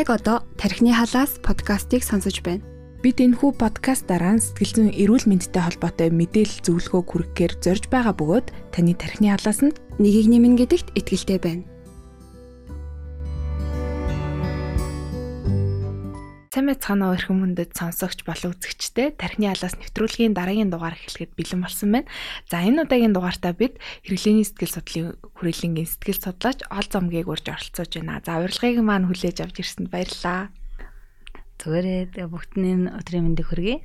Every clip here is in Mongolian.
яг одоо тархины халаас подкастыг сонсож байна. Бид энэхүү подкастаараа сэтгэл зүйн эрүүл мэндтэй холбоотой мэдээлэл зөвлөгөө хүргэхээр зорж байгаа бөгөөд таны тархины халаас нь нэгийг нэмнэ гэдэгт итгэлтэй байна. Сайн мэцхан өрхөн мөндөд сонсогч болон үзэгчтэй тархины алаас нэвтрүүлгийн дараагийн дугаар эхлэхэд бэлэн болсон байна. За энэ удаагийн дугаартаа бид хэрэглээний сэтгэл судлалын хүрээлэнгийн сэтгэл судлаач ол зомгийг урьж оролцож байна. За урилгыг маань хүлээж авч ирсэнд баярлалаа. Зүгээрээ бүгдний өдрийн мэндийг хүргэе.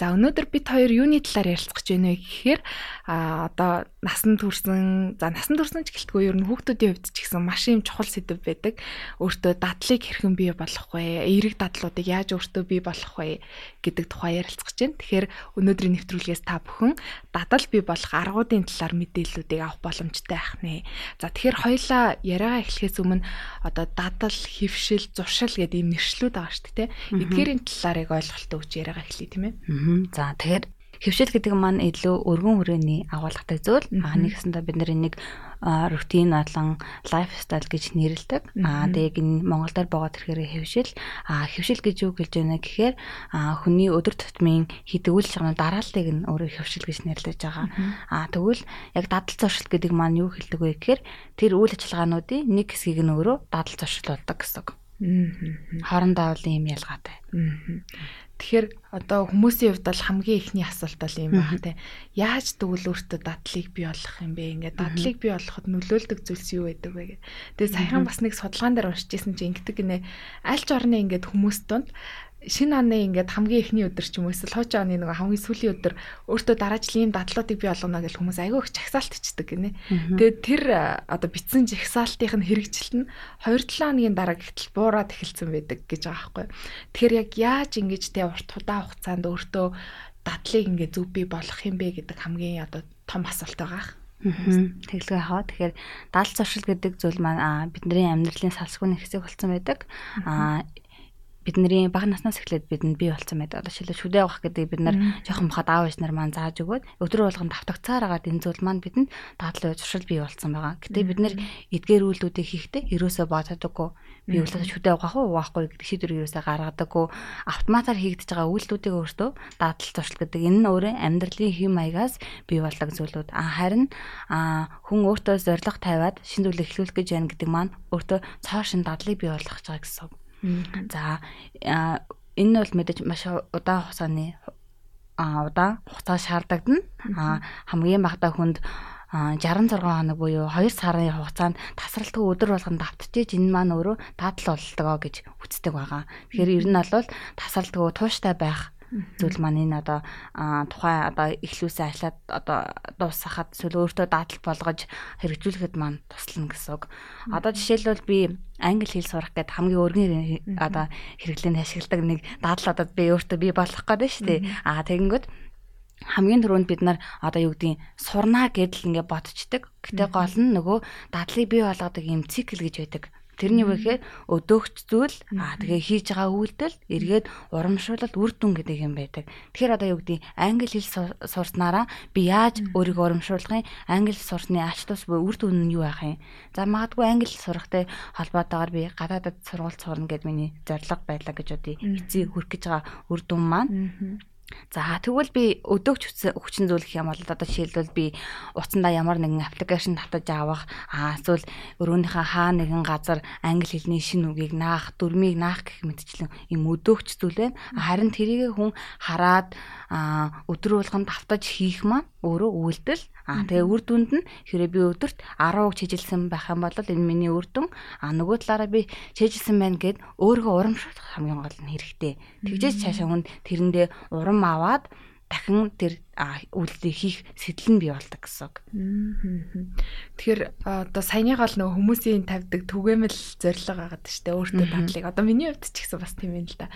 За өнөөдөр бид хоёр юуны талаар ярилцах гэж байна вэ гэхээр а одоо насан турсан за насан турсан ч гэлтгүй ер нь хүүхдүүдийн хувьд ч гэсэн маш юм чухал сэдв байдаг. Өөртөө дадлыг хэрхэн бий болгох вэ? Эерэг дадлуудыг яаж өөртөө бий болгох вэ гэдэг тухай ярилцах гэж байна. Тэгэхээр өнөөдрийн нэвтрүүлгээс та бүхэн дадал бий болох аргуудын талаар мэдээллүүдийг авах боломжтой байх нэ. За тэгэхээр хоёлаа яриагаа эхлэхээс өмнө одоо дадал, хөвшил, зуршил гэдэг ийм нэршлүүд байгаа шүү дээ. Эдгээрийн талаар яг ойлголттой өгч яриагаа эхлэе тийм ээ. За тэгэхээр хөвшил гэдэг маань илүү өргөн хүрээний агуулгатай зүйл. Аа нэгсэндээ бид энийг рутин болон лайфстайл гэж нэрлэдэг. Аа тэгээд энэ Монголд байгаа тэрхээрээ хөвшил. Аа хөвшил гэж юу гэлж байна гэхээр хүний өдөр тутмын хийдэг үйл шагнал дараалтыг нь өөрөө хөвшил гэж нэрлэж байгаа. Аа тэгвэл яг дадал зуршил гэдэг маань юу хэлдэг вэ гэхээр тэр үйл ажиллагаануудын нэг хэсгийг нь өөрөө дадал зуршилуулдаг гэсэн үг. Хоорондоо бол ийм ялгаатай. Тэгэхээр одоо хүмүүсийн хувьд бол хамгийн ихний асуулт бол юм байна те. Яаж тэгвэл өөртөө дадлыг бий болгох юм бэ? Ингээд дадлыг бий болгоход нөлөөлдөг зүйлс юу байдаг вэ гэх. Тэгээ саяхан бас нэг судалгаан дээр уншижсэн чинь ингэдэг гинэ. Аль ч орны ингээд хүмүүс донд шинэ оны ингээд хамгийн эхний өдөр ч юм уу эсвэл хуучин оны нэг хамгийн сүүлийн өдөр өөртөө дараачлын дадлуудыг бий болгоно гэж хүмүүс айгүй их чагсаалтчдаг гинэ. Тэгээд тэр одоо битсэн жагсаалтын хэрэгжилт нь 2-7 хоногийн дараа гэтэл буураад эхэлсэн байдаг гэж байгаа байхгүй. Тэгэхээр яг яаж ингэж тэ урт удаан хугацаанд өөртөө дадлыг ингээд зөв бий болгох юм бэ гэдэг хамгийн одоо том асуулт байгаа. Тэглэгээ хаа. Тэгэхээр даал зуршил гэдэг зүйл маань бидний амьдралын салсгүй нэг хэсэг болсон байдаг. Аа бидний бага наснаас эхлээд бидэнд бий болсон байдаг. Одоо шилээ шүдээ авах гэдэг бид нар жоохон бахад аав ээж нар маань зааж өгөөд өдрө болгон давтагцаар агаад энэ зүйл маань бидэнд дадлын зуршил бий болсон байгаа. Гэтэ бид нар эдгээр үйлдэлүүдийг хийхдээ ерөөсөө бододоггүй би үлдээ шүдээ авах уу уваахгүй гэдэг шийдвэр ерөөсөө гаргадаггүй автоматар хийгдэж байгаа үйлдэлүүдийг өөртөө дадал зуршил гэдэг энэ нь өөрөө амьдралын хэм маягаас бий болдог зүйлүүд. А харин хүн өөртөө зориг тавиад шин зүйл эхлүүлэх гэж байна гэдэг маань өөртөө цоо шин дадлыг бий болгох гэж байгаа гэсэн. За энэ нь бол мэдээж маш удаан хугацааны а удаан хугацаа шаардагдана. А хамгийн багадаа хүнд 66 хоног буюу 2 сарын хугацаанд тасралтгүй өдөр болгон давтчихэж энэ маань өөрөө дадал болтгоо гэж үздэг байгаа. Тэгэхээр ер нь бол тасралтгүй тууштай байх зүйл маань энэ одоо тухайн одоо эхлүүлсэн ажлаад одоо дуусгахад эсвэл өөртөө дадал болгож хэрэгжүүлэхэд маань туслана гэсэн үг. Одоо жишээлбэл би англи хэл сурах гэдэг хамгийн өргөн одоо хэрэглээнд ашигладаг нэг дадал одоо би өөртөө би болох гэдэг шүү дээ. Аа тэгэнгүүт хамгийн түрүүнд бид нар одоо юу гэдгийг сурнаа гэдэл ингээд бодцдаг. Гэтэ гол нь нөгөө дадлыг бий болгодог юм цикл гэж байдаг. Тэрний үгээр өдөөгч зүйл аа тэгээ хийж байгаа үйлдэл эргээд урамшуулалт үр дүн гэдэг юм байдаг. Тэгэхээр одоо юу гэдэг англи хэл сурснараа би яаж өөрийгөө урамшуулах юм? Англи сурсны ач тус буюу үр дүн нь юу байх юм? За магадгүй англи сурахтай холбоотойгоор би гадаадд сургууль сурна гэд миний зорилго байлаа гэж бодъё. Эцэг хүрэх гэж байгаа үр дүн маань За тэгвэл би өдөөгч хүчин зүйлэх юм бол одоо жишээлбэл би утсандаа ямар нэгэн аппликейшн татаж авах аа эсвэл өрөөнийхөө хаа нэгэн газар англи хэлний шинэ үгийг наах, дүрмийг наах гэх мэтчлэн юм өдөөгч зүйл байна. Харин тэрийг хүн хараад өдөр болгонд автаж хийх маань өөрөө үйлдэл. Аа тэгээ үр дүнд нь хэрэг би өдөрт 10 үг чижилсэн байх юм бол энэ миний үр дүн. Аа нөгөө талаараа би чижилсэн байна гэд өөрийгөө урамшуулах хамгийн гол нь хэрэгтэй. Тэгжээс цаашаа хүн тэрэндээ урам аваад дахин тэр үйлдэлийг хийх сэтэл нь бий болдог гэсэн үг. Тэгэхээр одоо саяныгаа л нөгөө хүмүүсийн тавьдаг түгээмэл зориг агаад штэ өөртөө татлыг. Одоо миний хувьд ч гэсэн бас тийм юм л да.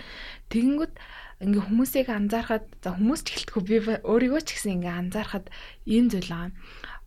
Тэгэнгүүт ингээ хүмүүсийг анзаархад за хүмүүс ч ихэлтгүй би өөрийгөө ч гэсэн ингээ анзаархад ийм зүйл аа.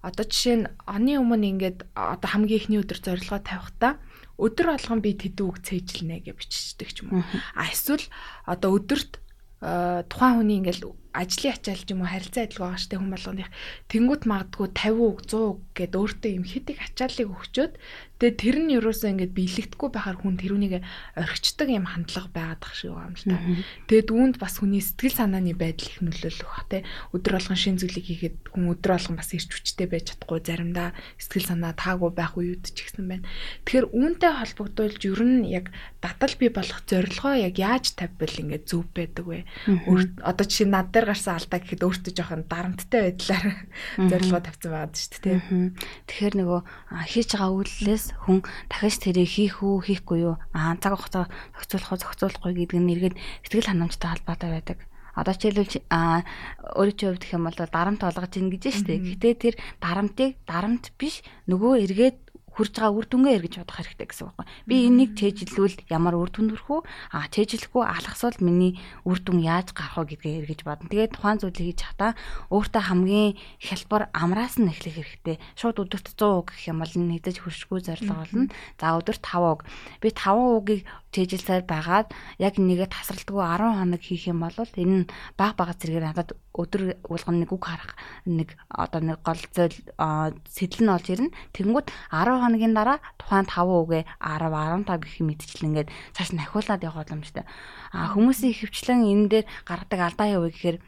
Одоо жишээ нь оны өмнө ингээд одоо хамгийн ихний өдөр зорилгоо тавихтаа өдөр болгон би тэдүү үг цээжилнэ гэж биччихдэг ч юм уу. А эсвэл одоо өдөрт тухайн хүний ингээл ажлын ачаал ч юм уу харилцаа адил байгаа штэ хүн болгоных тэнгууд магадгүй 50 үг 100 үг гэд өөртөө юм хитэг ачааллыг өгчөөд Тэгээ тэр нь ерөөсөө ингээд биелэгдэхгүй байхаар хүн тэрүүнийг орхичдаг юм хандлага байгаад тах шиг байна л та. Тэгээд үүнд бас хүний сэтгэл санааны байдал их нөлөөлөх бах те. Өдөр болгон шин зүйлийг хийхэд хүн өдөр болгон бас ирч хүчтэй байж чадахгүй заримдаа сэтгэл санаа таагүй байх үед ч ихсэн байна. Тэгэхээр үүнтэй холбогдуулж ер нь яг дадал бий болох зорилгоо яг яаж тавьбал ингээд зөв байдаг вэ? Одоо жишээ над дээр гарсан алдаа гэхэд өөртөө жоохон дарамттай байдлаар зорилгоо тавьсан байгаад шүү дээ. Тэгэхээр нөгөө хийж байгаа үйлдэлээс хүн дахиж тэрийг хийх үү, хийхгүй юу? Аа цаг хугацаа зохицуулах уу, зохицуулахгүй гэдэг нь эргээд сэтгэл ханамжтай холбоотой байдаг. Одоо жишээлбэл а өөрийн чинь хувьд гэх юм бол дарамт олгож ийн гэж штэ. Гэтэ тэр дарамтыг дарамт биш нөгөө эргээд хүрж байгаа үр дүнгээ эргэж бодох хэрэгтэй гэсэн үг байна. Би энийг чэйжлүүл ямар үр дүнд хүрэх үү? А чэйжлэхгүй алхасвал миний үр дүн яаж гарах вэ гэдгээ эргэж бодно. Тэгээд тухайн зүйлийг хийж хата өөртөө хамгийн хялбар амраас нь эхлэх хэрэгтэй. Шууд өдөрт 100 үг гэх юм бол нэгдэж хөршгүй зорилго болно. За өдөрт 5 үг. Би 5 үгийг чэйжилсээр байгаад яг нэгээ тасралтгүй 10 хоног хийх юм бол энэ нь баг бага зэрэгээр надад өдөр болгоно нэг үг харах нэг одоо нэг гол зөйл сэтэл нь олж ирнэ. Тэнгүүд 10 хоногийн дараа тухайн 5 үгээ 10 15 гэх мэтчил ингээд цааш нь ахиулаад явах боломжтой. А хүмүүсийн хөвчлэн энэ дээр гаргадаг алдаа вэ гэхээр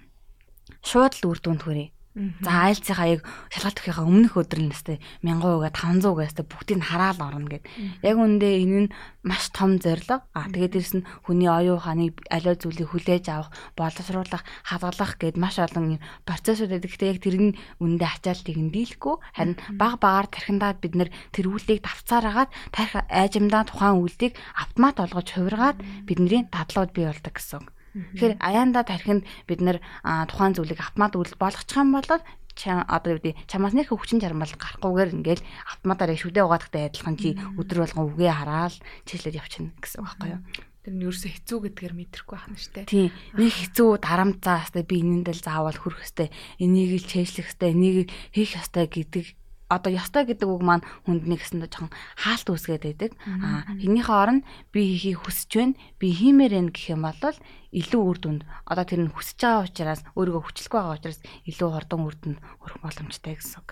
шууд л үр дүнд хүрээ За айлцынхаа яг шалгалт өгөхийнхаа өмнөх өдөр нь нэстэй 1000%-га 500%-га нэстэй бүгдийг хараал орно гэд. Яг үндэ энэ нь маш том зорилго. Аа тэгээд дэрс нь хүний оюун ухааныг аливаа зүйлийг хүлээж авах, боловсруулах, хадгалах гэд маш олон юм процессууд байдаг. Гэхдээ яг тэр нь үндэ ачаалтыг нь дийлэхгүй харин баг багаар тархиндаа бид нэр тэр үйлдийг давцаар агаад тарих айжимдаа тухайн үйлдийг автомат олгож хувиргаад бидний дадлууд бий болдог гэсэн. Тэгэхээр аяанда тархинд бид нэр тухайн зүйлийг автомат үйлдэл болгочих юм бол одоо юу гэдэг чамаас нэг хүчин чармал гарахгүйгээр ингээл автоматаар шүдээ угаадахтай адилхан чи өдөр болгон үгээ хараад чиглэлд явчихна гэсэн үг байхгүй юу? Тэр нь ерөөсөө хэцүү гэдгээр мэдрэхгүй байна шүү дээ. Тийм. Нэг хэцүү дарамт заа хэвээр би энэнд л заавал хүрэх хэвээр энийг л чэйжлэх хэвээр энийг хийх хэвээр гэдэг одоо ёстой гэдэг үг маань хүнд нэг гэсэндээ жоохон хаалт үүсгээд байдаг. Аа энийхээ оронд би хийхийг хүсэж байна. Би хиймээр байна гэх юм бол илүү үр дүнд одоо тэр нь хүсэж байгаа учраас өөрийгөө хүчлэхгүй байгаа учраас илүү хурдан үр дүнд хүрэх боломжтой гэсэн үг.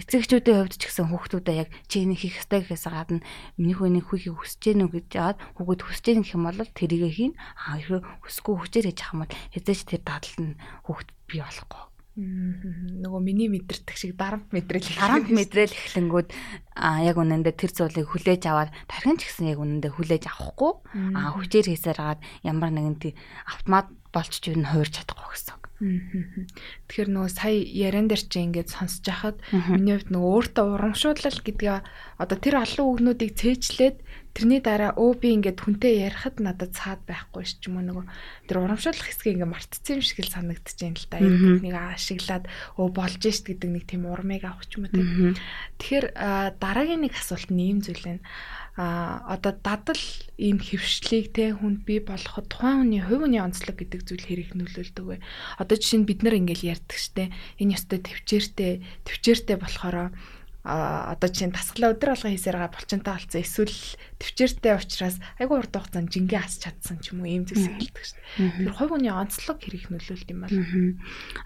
Эцэгчүүдийн хувьд ч гэсэн хүүхдүүдээ яг чи энийг хийх ёстой гэхээс гадна миний хүү энийг хийхийг хүсэж гэнэ үү гэж яагаад хүүхэд хүсэж гэнэ гэх юм бол тэрийгэ хийн. Аа хэрэг хүсэхгүй хүчээр хийж бол хэзээ ч тэр дадал нь хүүхэд бий болохгүй нөгөө миний мэдэрдэг шиг дарамт мэдрэл дарамт мэдрэл эхлэнгүүд а яг үнэндээ тэр зүйлийг хүлээж аваад тархин ч гэсэн яг үнэндээ хүлээж авахгүй. А хүчээр хийсээр хагаад ямар нэгэн автомат болчих юу н хуурч чадахгүй гэсэн. Тэгэхээр нөгөө сая яран дээр чи ингээд сонсож хахад миний хувьд нөгөө өөртөө урамшуулал гэдгээ одоо тэр олон үгнүүдийг цээжлээд тэрний дараа өө би ингээд хүнтэй ярихад надад цаад байхгүй ш ч юм уу. Нөгөө тэр урамшуулах хэсгийг ингээд мартцсан юм шиг л санагдаж байна л да. Энэ бүхнийг ашиглаад өө болж ш гэдэг нэг тийм урмыг авах ч юм уу тийм. Тэгэхээр дараагийн нэг асуулт нь ийм зүйл байна а одоо дадал ийм хөвшлийг те хүнд бий болгоход тухайн хүний хувь хүний онцлог гэдэг зүйл хэрэг нөлөөлдөг вэ? Одоо жишээ нь бид нар ингээл ярьдаг штэ. Энэ ёстой төвчээртэй төвчээртэй болохоор а одоо чинь дасгалаа өдөр алга хийсээр байгаа булчинтай болсон эсвэл төвчээртэй учраас айгүй урт хугацаанд жингээ асч чадсан ч юм уу ийм зүйлс хэлдэг шүү дээ. Тэр хувь хүний онцлог хэрэг нөлөөлт юм бол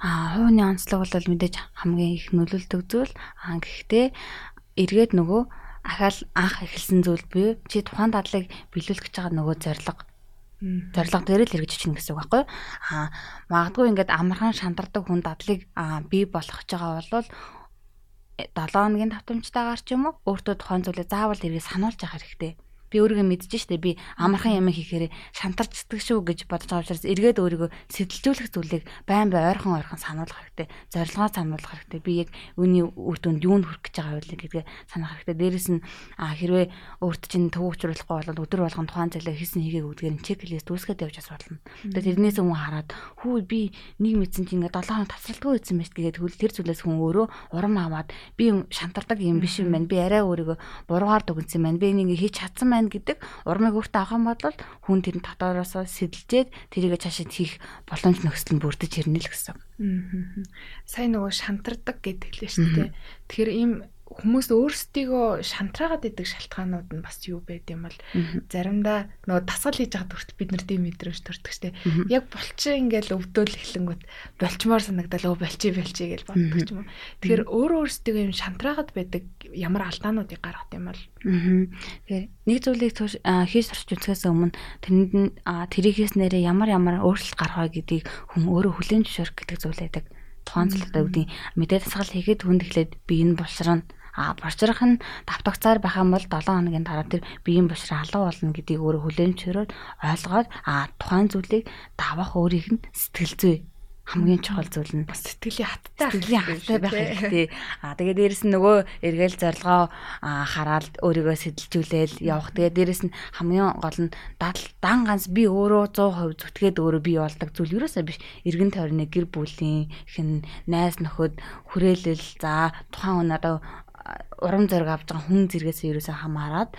аа хувь хүний онцлог бол мэдээж хамгийн их нөлөөлдөг зүйл. Аа гэхдээ эргээд нөгөө ахаал анх эхэлсэн зүйл буюу чи тухайн дадлыг биелүүлэх гэж байгаа нөгөө зориг зориг дээр л хэрэгжиж чинь гэсэн үг байхгүй аа магадгүй ингээд амархан шантардаг хүн дадлыг бий болгох гэж байгаа бол 7 хоногийн давтамжтайгаар ч юм уу өөртөө тухайн зүйлээ заавал эргээ сануулж явах хэрэгтэй би өөрийгөө мэдэж штэ би амархан юм хийхээр шантарч сэтгэг шүү гэж бодож байгаа учраас эргээд өөрийгөө сэтэлжүүлэх зүйлийг байн бай ойрхон ойрхон сануулах хэрэгтэй. Зорилгоо сануулах хэрэгтэй. Би яг үүний үр дүнд юунд хүрэх гэж байгаа вэ гэдгээ санах хэрэгтэй. Дээрэс нь хэрвээ өөрт чинь төв учруулахгүй бол өдөр болгон тухайн зүйлээ хийсэн хийгээг үүдгээр нь чеклист үүсгээд явж бас болно. Тэгээд тэрнээс өмнө хараад хүү би нэг мэдсэн чинь ингээд 7 хоног тасралтгүй ийсэн мэт тэгээд хөл тэр зүйлээс хүн өөрөө урам аваад би шантардаг юм биш юм байна. Би арай өөрийгөө буруугаар дүгнсэн байна. Би энийг хийж чадсан байна гэдэг урмыг өөртөө авах юм бол хүн тэр дотоороос сэтэлжээд тэрийг цаашаа хийх боломж нөхцөл нь бүрдэж ирнэ л гэсэн. Сайн нөгөө шантардаг гэдэг хэлээ шүү дээ. Тэгэхээр ийм хүмүүс өөрсдийгөө шантраагаад идэг шалтгаанууд нь бас юу байд юм бол заримдаа нөгөө дасгал хийж байгаа төрт бид нар тийм мэдрэмж төрдөг штэ. Яг болчин ингээл өвдөөл эхлэнгүүт болчмоор санагдал өө болчи болчи гэж боддог юм. Тэгэхээр өөр өөрсдийгөө юм шантраагаад байдаг ямар алдаануудыг гаргах юм бол. Тэгэхээр нэг зүйлийг хийж сурч үзэхээс өмнө тэрэнд нь тэрийгээс нэрээ ямар ямар өөрчлөлт гаргах гэдгийг хүн өөрөө хүлээн зөвшөөрөх гэдэг зүйл байдаг. Тухайн зүйлтэй үүдийн мэдээ дасгал хийгээд хүнд эхлээд би энэ болшрон А борчрах нь давтагцаар байх юм бол 7 хоногийн дараа тэр биеийн бушраа алга болно гэдгийг өөрөө хүлээн зөвшөөрөөд ойлгоод а тухайн зүйлийг давах өөрийг нь сэтгэл зүй хамгийн чухал зүйл нь бас сэтгэлийн хаттай сэтгэлийн хаттай байх хэрэгтэй. Аа тэгээд дээрэс нь нөгөө эргээл зорилгоо хараад өөрийгөө сэтэлжүүлээл явах. Тэгээд дээрэс нь хамгийн гол нь дан ганц би өөрөө 100% зүтгээд өөрөө бий болдог зүйл юусаа биш. Иргэн тойрны гэр бүлийн хэн найз нөхөд хүрээлэл за тухайн хүн одоо урам зориг авч байгаа хүн зэрэгээс ерөөсөө хамаарад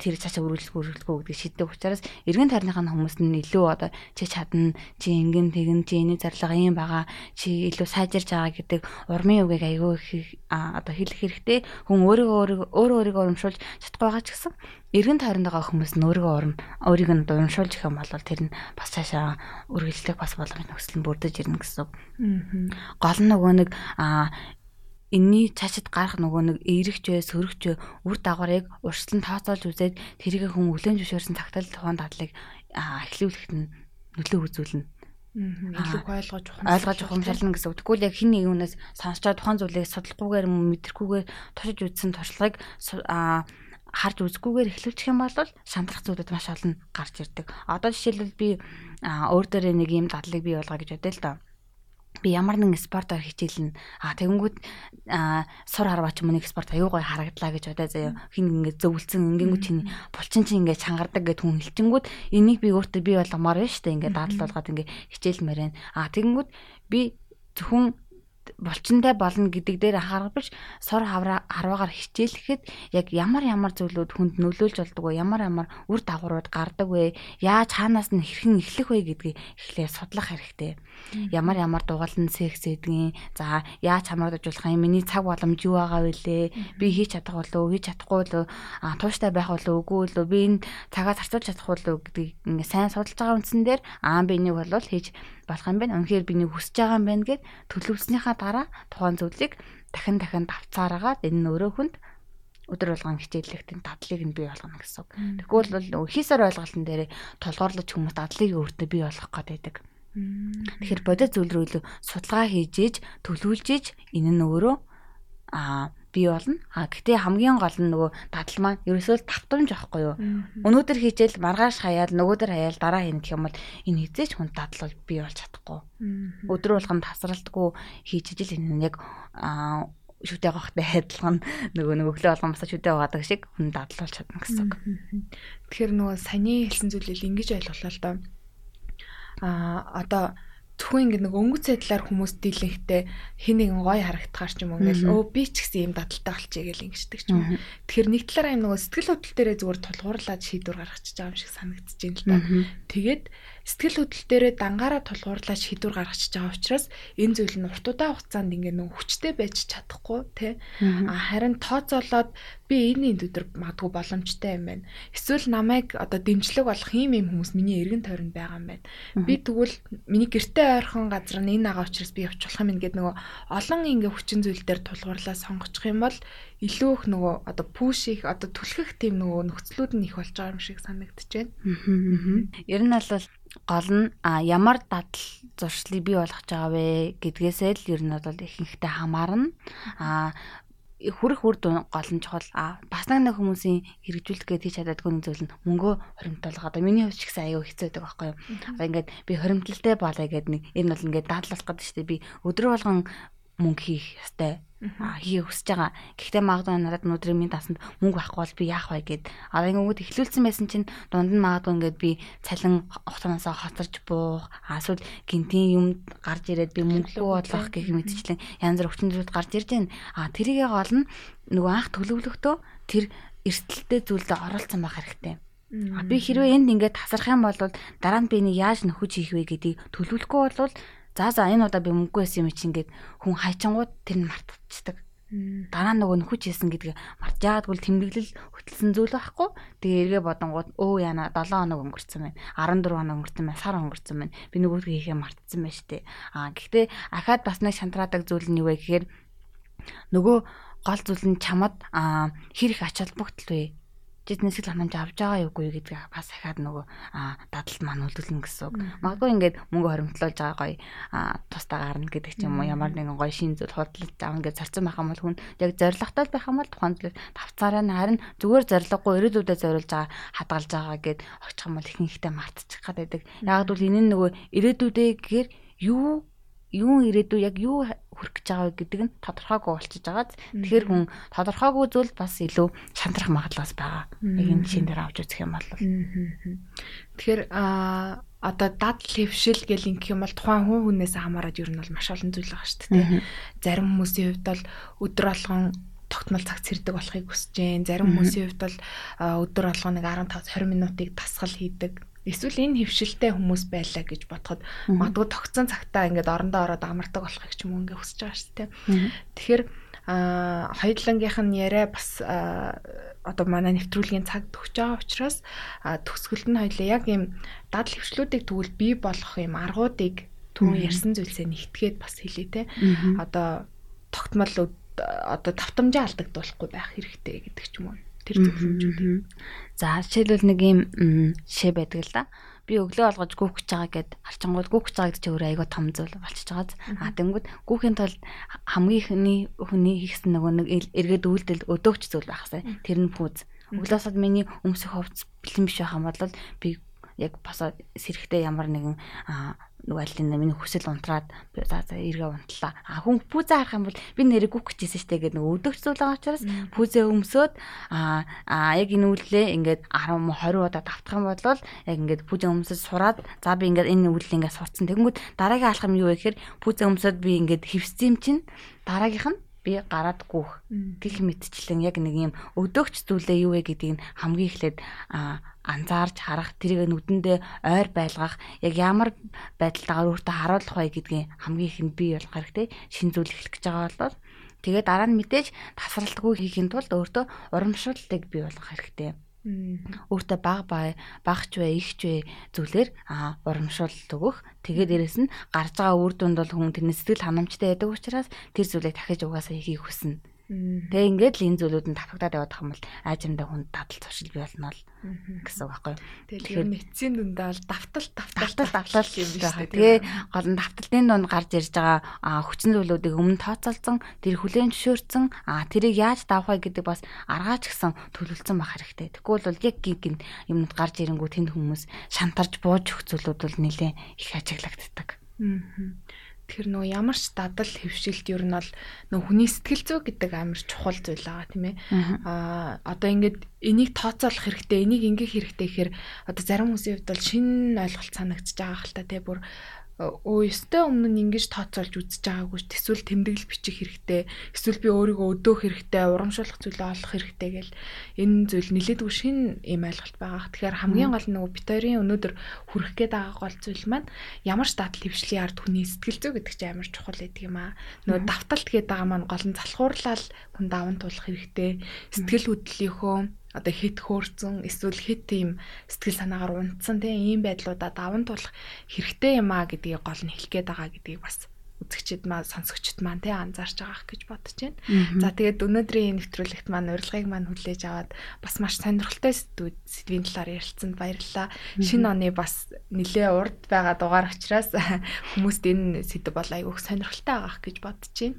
тэр цаашаа үргэлжлэх үргэлжлэхгүй гэдэг шийддэг учраас эргэн тойрныхаа хүмүүс нь илүү одоо чи чадна чи ингэн тэгэн чи энэ зарлага юм байгаа чи илүү сайжирч байгаа гэдэг урмын үгийг айгүй их одоо хэлэх хэрэгтэй. Хүн өөрийгөө өөрөө өөрийгөө урамшуулж чадахгүй байгаа ч гэсэн эргэн тойронд байгаа хүмүүс нь өөрийгөө урам өөрийг нь урамшуулж их юм бол тэр нь бас цаашаа үргэлжлэх бас болгох нөхцөл нь бүрдэж ирнэ гэсэн. Гол нь нөгөө нэг энэний цаашид гарах нөгөө нэг эерэгч бай, сөрөгч бай, үр дагаврыг урьдчилан тооцоолж үзээд тэрийг хүн өглөөж зөвшөөрсөн тагтал тухайн дадлыг эхлүүлэхэд нь нөлөө үзүүлнэ. илүү ойлгож ойлгож ухамсарлана гэсэн үг. Тэгвэл яг хин нэг хүнээс сонсчоод тухайн зүйлийг судалгүйгээр мэдрэхгүйгээр туршиж үзсэн туршлагыг харж үзэхгүйгээр эхлүүлчих юм бол шамдрах зүйлүүд маш олон гарч ирдэг. Одоо жишээлбэл би өөр дээрээ нэг юм дадлыг бий болгоо гэж бодъё л доо би ямар нэгэн спортоор хичээлнэ. А тэгэнгүүт сур харваач мөнийг спорт аюу гой харагдлаа гэж бодоо заяа. Хин ингээд зөвлөсөн ингэнгүүт чинь булчин чинь ингээд чангардаг гэд хүн хэлчингүүд энийг би өөртөө би болгомоор байна шүү дээ. Ингээд дадал болгоод ингээд хичээлмээр байна. А тэгэнгүүт би зөвхөн булчинтай болно гэдэг дээр анхаарах сор харваагаар хичээлэхэд яг ямар ямар зүйлүүд хүнд нөлөөлж болдог вэ? Ямар ямар үр дагаврууд гардаг вэ? Яаж хаанаас нь хэрхэн эхлэх вэ гэдгийг эхлээд судлах хэрэгтэй. Ямар ямар дугаалн секс гэдгийг за яаж хамгаалж болох юм? Миний цаг боломж юу байгаа вэ? Би хийж чадах болов уу? Хийж чадахгүй болов а тууштай байх болов үгүй болов би энэ цагаа зарцуулж чадах болов гэдгийг ингээ сайн судалж байгаа үндсэн дээр аа би энийг бол хийж болох юм байна. Үнэхээр би нэг хүсэж байгаа юм байна гэд төлөвлөснийхаа дараа тухайн зүйлийг дахин дахин давцаараагаад энэ нь өөрөө хүнд өдөр болгон хичээллэхтэн дадлыг нь бий болгоно гэсэн үг. Тэгвэл бол хийсээр ойлголтын дээр толгоорлож хүмүүс дадлыг өөртөө бий болгох гээд байдаг. Тэгэхээр бодит зүйл рүү судалгаа хийж төлөвлөж энэ нь өөрөө аа бий болно. А гэхдээ хамгийн гол нь нөгөө дадал маань ерөөсөө л давтамж байхгүй юу? Өнөөдөр хийжэл маргааш хаяал нөгөөдөр хаяал дараа хийнэ гэх юм бол энэ хизээч хүн дадал бол бий болж чадахгүй. Өдөр болгон тасралтгүй хийж ижил энэ яг шүтээ гахтай адилхан нөгөө нэг өглөө болгон бас шүтээ гаадаг шиг хүн дадал болж чадна гэсэн үг. Тэгэхээр нөгөө саний хэлсэн зүйлийг ингэж ойлголоо л доо. Аа одоо зөвхөн ингэ нэг өнгөц байдлаар хүмүүс дийлэнхтэй хин нэгэн гоё харагдахаар ч юм уу ингээл өө би ч гэсэн юм дадалтай болчихъя гэл ингэждэг ч юм уу. Тэгэхээр нэг талаараа юм нөгөө сэтгэл хөдлөл дээрээ зүгээр тулгуурлаад шийдвэр гаргачих байгаа юм шиг санагдаж байна л да. Тэгээд сэтгэл хөдлөл дээрээ дангаараа тулгуурлаад шийдвэр гаргачих байгаа учраас энэ зүйл нь урт удаан хугацаанд ингээ нэг хүчтэй байж чадахгүй тий. А харин тооцоолоод би энэ энд өдөр магадгүй боломжтой юм байна. Эсвэл намайг одоо дэмжлэг болох юм юм хүмүүс миний эргэн тойронд байгаа юм байна. Би тэгвэл миний гэрте ойрхон газар нь энэ агаа учраас би явчих болох юм ингээд нөгөө олон ингээ хүчин зүйл дээр тулгуурлаа сонгочих юм бол илүү их нөгөө одоо пуш их одоо түлхэх тийм нөгөө нөхцлүүд нь их болж байгаа юм шиг байна. Ер нь бол гол нь ямар дадал зуршлыг бий болгож байгаа вэ? гэдгээсээ л ер нь бол ихэнхдээ хамаарна. А хүрх үр дүн гол нь чухал. А бас нэг хүмүүсийн хэрэгжүүлэх гэж хийж чаддаггүй нэг зүйл нь мөнгөө хоримтлуулах одоо миний хувьд ч гэсэн аюу хэцүү байдаг байхгүй юу? Одоо ингээд би хоримтлалтай болоё гэдэг нэг энэ бол ингээд дадлах гэдэг чинь би өдөр болгон мөнгө хийх ёстой а хийх хүсэж байгаа. Гэхдээ магадгүй надад өнөөдрийн минь тасанд мөнгө байхгүй бол би яах вэ гэд. Одоо ингэнгүүт эхлүүлсэн байсан чинь дунд нь магадгүй ингээд би цалин хугацаанаас хоцорж буух, эсвэл гинтийн юм гарч ирээд би мөнгө бодлох гэх мэтчлэн янз бүр хүчин зүйлүүд гарч ирж байна. А тэрийгээ гол нь нөгөө анх төлөвлөхдөө тэр эрсдэлтэй зүйлдэ оролцсон байх хэрэгтэй. А би хэрвээ энд ингээд тасрах юм бол дараа нь би нэг яаж нөхөж хийх вэ гэдгийг төлөвлөхгүй бол За за энэ удаа би мөнгө байсан юм чинь ингээд хүн хайчингууд тэр нь мартчихдаг. Дараа нөгөө нөхөж хийсэн гэдгийг мартаж яагаад гэвэл тэмдэглэл хөтлсөн зүйл байхгүй. Тэгээ эргээ бодонгууд өө яна 7 хоног өнгөрцөн байна. 14 хоног өнгөрцөн байна. Сар өнгөрцөн байна. Би нөгөөдгөө хийхээ мартсан байна штэ. Аа гэхдээ ахаад бас нэг шантраадаг зүйл нь юу вэ гэхээр нөгөө гол зүйл нь чамд аа хэр их ач холбогдол вэ? Тэднээс л ханамж авч байгаа юугүй гэдгийг бас ахаад нөгөө дадалд маань үлдүүлнэ гэсэн үг. Магадгүй ингээд мөнгө хоримтлуулж байгаа гоё тусдаа гарна гэдэг ч юм уу ямар нэгэн гоё шин зүйл худалдаж авна гэж зарцсан байх юм бол хүн яг зоригтой байх юм бол тухайн зүйлийг давцаараа нь харин зүгээр зориггүй ирээдүйдээ зориулж байгаа хадгалж байгаа гэд очих юм бол ихэнхдээ мартчих гад байдаг. Яг бол энэ нь нөгөө ирээдүйдээ гэхээр юу юу ирээдүй яг юу хүрэх гэж байгаа гэдэг нь тодорхойгүй болчихж байгааз тэгэхээр хүн тодорхойгүй зүйл бас илүү шантрах магадлал байгаа. Яг энэ шин дээр авч үзэх юм бол. Тэгэхээр а одоо дадал хөвшил гэл ингэх юм бол тухайн хүн хүнээс хамаарат ер нь бол маш олон зүйл байгаа шүү дээ. Зарим хүмүүсийн хувьд бол өдөр болгон тогтмол цаг цэрдэг болохыг хүсэж जैन. Зарим хүмүүсийн хувьд бол өдөр болгоо нэг 15 20 минутыг дасгал хийдэг Эсвэл энэ хөвшилтэй хүмүүс байлаа гэж бодоход магадгүй тогтсон цагтаа ингээд орондоо ороод амардаг болохыг ч юм уу ингээд хүсэж байгаа шүү дээ. Тэгэхээр а хоёулангийнх нь яриа бас одоо манай нэвтрүүлгийн цаг төгсөж байгаа учраас төгсгөлд нь хоёлаа яг ийм дадал хөвшлүүдийг тэгвэл бий болгох юм аргуудыг түрүү ярьсан зүйлсээ нэгтгээд бас хэлээ те. Одоо тогтмол одоо тавтамжаа алдагдуулахгүй байх хэрэгтэй гэдэг ч юм уу тэр зөвлөмжүүд. За жишээлбэл нэг юм жишээ байдаг л да. Би өглөө болгож гүөх гэж байгаа гэд харчангууд гүөх гэж байгаа гэдэг чинь өөрөө айгүй том зүйл болчихж байгаа. А тэнгүүд гүүхийн тулд хамгийн ихний хүний хийсэн нөгөө нэг эргээд үйлдэл өдөөгч зүйл байхсаа. Тэр нь пүүз. Өглөөсөд миний өмсөх хувцс бэлэн биш байх юм бол би яг босоод сэрэхтэй ямар нэгэн нөгөө аль нэг миний хүсэл унтраад за за эргээ унтлаа. А хүн пүүзэ харах юм бол би нэрийг гүх гэжсэн штэ гэдэг нөгөө өдөгч зүйл байгаа учраас пүүзэ өмсөөд а а яг энэ үйлээ ингээд 10 20 удаа давтах юм бол яг ингээд пүүзэ өмсөж сураад за би ингээд энэ үйлээ ингээд сурцсан. Тэгэнгүүт дараагийн алхам юу вэ гэхээр пүүзэ өмсөд би ингээд хевсцэм чинь дараагийнх нь би гараад гүөх гих мэдчлэн яг нэг юм өдөгч зүйлээ юу вэ гэдгийг хамгийн эхлээд анзаарч харах тэрийг нүдэндээ ойр байлгах яг ямар байдалтайгаар өөртөө харуулах вэ гэдгийг хамгийн ихэнд бий болох хэрэгтэй. Шин зүйл эхлэх гэж байгаа бол тэгээд дараа нь мэдээж тасралтгүй хийхин тулд өөртөө урамшуултыг бий болгох хэрэгтэй. Өөртөө баг багч вэ ихч вэ зүйлэр а урамшуулт өгөх. Тэгээд дээрэс нь гарч байгаа үр дүнд бол хүн тэр сэтгэл ханамжтай байдаг учраас тэр зүйлийг дахиж угаасаа хийхийг хүснэ Тэгээ ингээд л энэ зүйлүүд нь давхагдаад явах юм бол аажимдаа хүнд дадал туршил бий болно л гэсэн үг байхгүй. Тэгэхээр мэдсийн дүндээ бол давтал давтал давтал юм биш үү. Тэгээ гол нь давталтын дунд гарч ирж байгаа хүчин зүйлүүдийг өмнө тооцоолсон, тэр хүлээн зөвшөөрсөн, тэрийг яаж давах вэ гэдэг бас аргаач гисэн төлөвлөсөн байх хэрэгтэй. Тэгвэл бол яг гин юмнууд гарч ирэнгүү тэнд хүмүүс шантарж бууж өгөх зүйлүүд бол нэлээ их ажиглагддаг. Аа. Тэгэхээр нөгөө ямар ч дадал хөвшилт ер нь бол нөгөө хүний сэтгэл зүй гэдэг амар чухал зүйл байгаа тийм ээ. Аа одоо ингээд энийг тооцоолох хэрэгтэй, энийг ингэх хэрэгтэй гэхээр одоо зарим хүмүүсийн хувьд бол шинэ ойлголт санагдчих байгаа хэл та тийм бүр өө өстэй өмнө нь ингэж тооцоолж үзэж байгаагүй эсвэл тэмдэглэл бичих хэрэгтэй эсвэл би өөрийгөө өдөөх хэрэгтэй урамшуулах зүйлээ олох хэрэгтэй гэл энэ зүйл нилээдгүй шин юм ойлголт байгаа. Тэгэхээр хамгийн гол нь нөгөө битэрийн өнөөдөр хүрэх гээд байгаа гол зүйл маань ямар ч дадал хөвшлийн ард хүний сэтгэл зүй гэдэг чинь амар чухал гэдэг юм аа. Нөгөө давталт гээд байгаа маань гол нь залхуурлал хүн даван туулах хэрэгтэй. Сэтгэл хөдлөлийнхөө одоо хит хөөрцөн эсвэл хит тийм сэтгэл санаагаар унтсан тийм ийм байдлуудаа даван туулах хэрэгтэй юм а гэдгийг гол нь хэлэх гээд байгаа гэдгийг бас үзэгчд маань сонсогчд маань тий анзаарч байгаах гэж бодож байна. За тэгээд өнөөдрийн нэвтрүүлэгт маань урилгыг маань хүлээж аваад бас маш сонирхолтой сэдвийн талаар ярилцсанд баярлалаа. Шинэ оны бас нэлээ урд байгаа дугаар учраас хүмүүст энэ сэдв бол айгүйх сонирхолтой байгаах гэж бодож байна.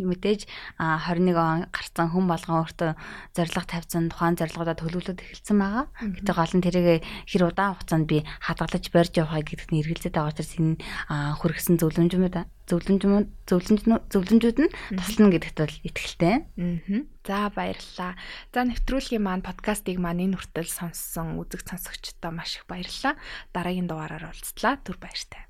Мэдээж 21 он гарсан хүн болгон өөртөө зориг тавьсан тухайн зорилгоудаа төлөвлөлт эхэлсэн байгаа. Гэтэ гол нь тэрийг хэр удаан хугацаанд би хадгалж барьж явахаа гэдэгт нь эргэлзээд байгаа учраас энэ хүргэсэн зөвлөмжмүүд зөвлөмжмүүд зөвлөмжнүүд зөвлөмжүүд нь туслана гэдэгт бол итгэлтэй. Аа. За баярлалаа. За нэвтрүүлгийн маань подкастыг маань энэ хүртэл сонссон үзэг сонсогчдоо маш их баярлалаа. Дараагийн дугаараар уулзлаа. Түр баяртай.